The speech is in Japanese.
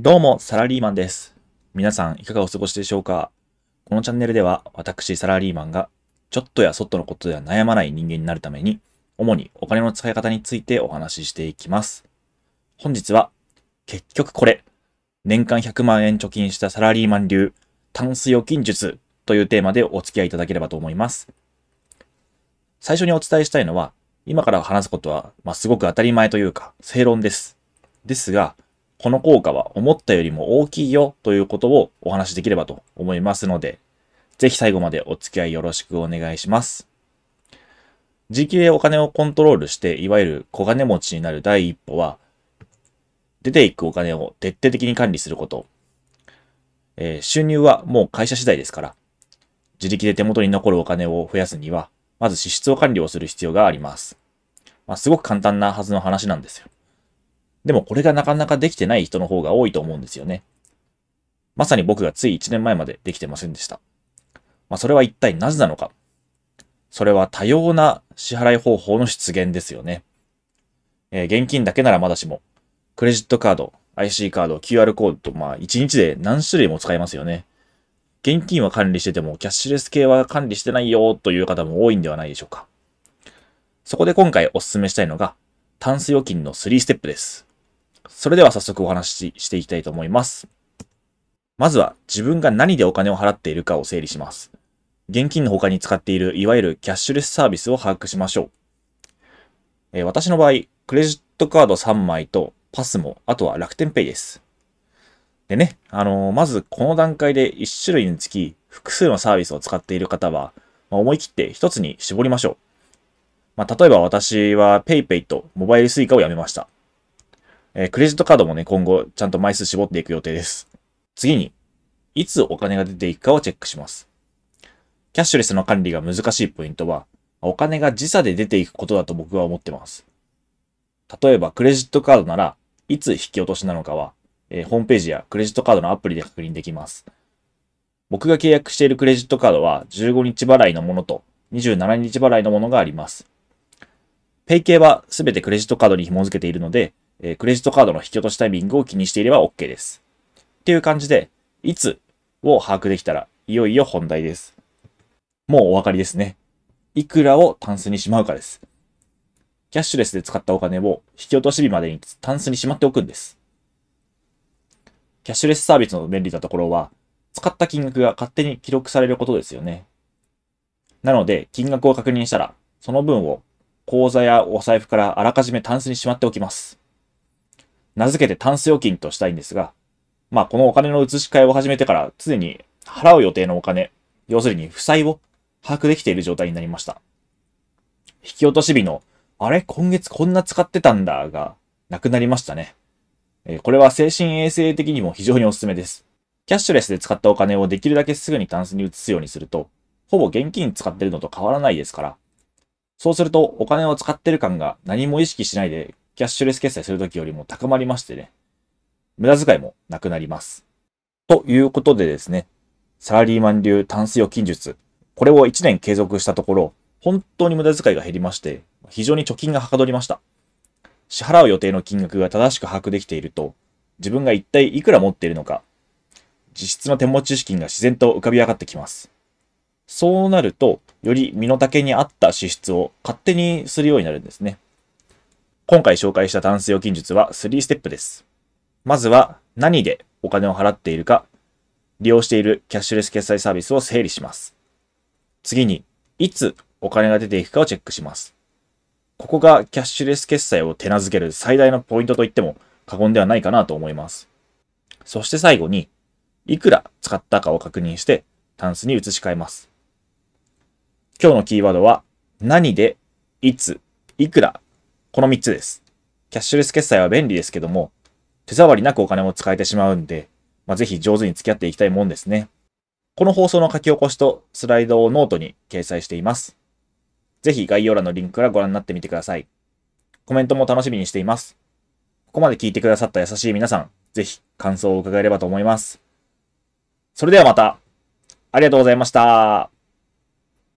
どうも、サラリーマンです。皆さん、いかがお過ごしでしょうか？このチャンネルでは、私、サラリーマンが、ちょっとやそっとのことでは悩まない人間になるために、主にお金の使い方についてお話ししていきます。本日は、結局これ、年間100万円貯金したサラリーマン流、タンス預金術というテーマでお付き合いいただければと思います。最初にお伝えしたいのは、今から話すことは、まあ、すごく当たり前というか、正論です。ですが、この効果は思ったよりも大きいよということをお話しできればと思いますので、ぜひ最後までお付き合いよろしくお願いします。自力でお金をコントロールして、いわゆる小金持ちになる第一歩は、出ていくお金を徹底的に管理すること。えー収入はもう会社次第ですから、自力で手元に残るお金を増やすには、まず支出を管理をする必要があります。まあ、すごく簡単なはずの話なんですよ。でもこれがなかなかできてない人の方が多いと思うんですよね。まさに僕がつい1年前までできてませんでした。まあそれは一体なぜなのか。それは多様な支払い方法の出現ですよね。えー現金だけならまだしも、クレジットカード、IC カード、QR コードと、まあ1日で何種類も使えますよね。現金は管理してても、キャッシュレス系は管理してないよという方も多いんではないでしょうか。そこで今回お勧めしたいのが、タンス預金の3ステップです。それでは早速お話ししていきたいと思います。まずは自分が何でお金を払っているかを整理します。現金の他に使っているいわゆるキャッシュレスサービスを把握しましょう。えー私の場合、クレジットカード3枚とパスも、あとは楽天ペイです。でね、あのーまずこの段階で1種類につき複数のサービスを使っている方は、まあ思い切って1つに絞りましょう。まあ、例えば私は PayPay とモバイル Suica をやめました。えクレジットカードもね、今後ちゃんと枚数絞っていく予定です。次に、いつお金が出ていくかをチェックします。キャッシュレスの管理が難しいポイントは、お金が時差で出ていくことだと僕は思ってます。例えば、クレジットカードならいつ引き落としなのかは、えーホームページやクレジットカードのアプリで確認できます。僕が契約しているクレジットカードは15日払いのものと27日払いのものがあります。ペイ系はすべてクレジットカードに紐付けているので、えークレジットカードの引き落としタイミングを気にしていれば OK です。っていう感じで、いつを把握できたら、いよいよ本題です。もうお分かりですね。いくらをタンスにしまうかです。キャッシュレスで使ったお金を引き落とし日までにタンスにしまっておくんです。キャッシュレスサービスの便利なところは、使った金額が勝手に記録されることですよね。なので、金額を確認したら、その分を口座やお財布からあらかじめタンスにしまっておきます。名付けてタンス預金としたいんですが、まあこのお金の移し替えを始めてから常に払う予定のお金、要するに負債を把握できている状態になりました。引き落とし日の、あれ？今月こんな使ってたんだが、なくなりましたね。えこれは精神衛生的にも非常におすすめです。キャッシュレスで使ったお金をできるだけすぐにタンスに移すようにすると、ほぼ現金使ってるのと変わらないですから、そうすると、お金を使ってる感が何も意識しないで、キャッシュレス決済するときよりも高まりましてね、無駄遣いもなくなります。ということでですね、サラリーマン流タンス預金術、これを1年継続したところ、本当に無駄遣いが減りまして、非常に貯金がはかどりました。支払う予定の金額が正しく把握できていると、自分が一体いくら持っているのか、実質の手持ち資金が自然と浮かび上がってきます。そうなると、より身の丈に合った支出を勝手にするようになるんですね。今回紹介したタンス預金術は3ステップです。まずは何でお金を払っているか、利用しているキャッシュレス決済サービスを整理します。次に、いつお金が出ていくかをチェックします。ここがキャッシュレス決済を手なずける最大のポイントと言っても過言ではないかなと思います。そして最後に、いくら使ったかを確認してタンスに移し替えます。今日のキーワードは、何で、いつ、いくら、この3つです。キャッシュレス決済は便利ですけども、手触りなくお金を使えてしまうんで、まあ、ぜひ上手に付き合っていきたいもんですね。この放送の書き起こしとスライドをノートに掲載しています。ぜひ概要欄のリンクからご覧になってみてください。コメントも楽しみにしています。ここまで聞いてくださった優しい皆さん、ぜひ感想を伺えればと思います。それではまた、ありがとうございました。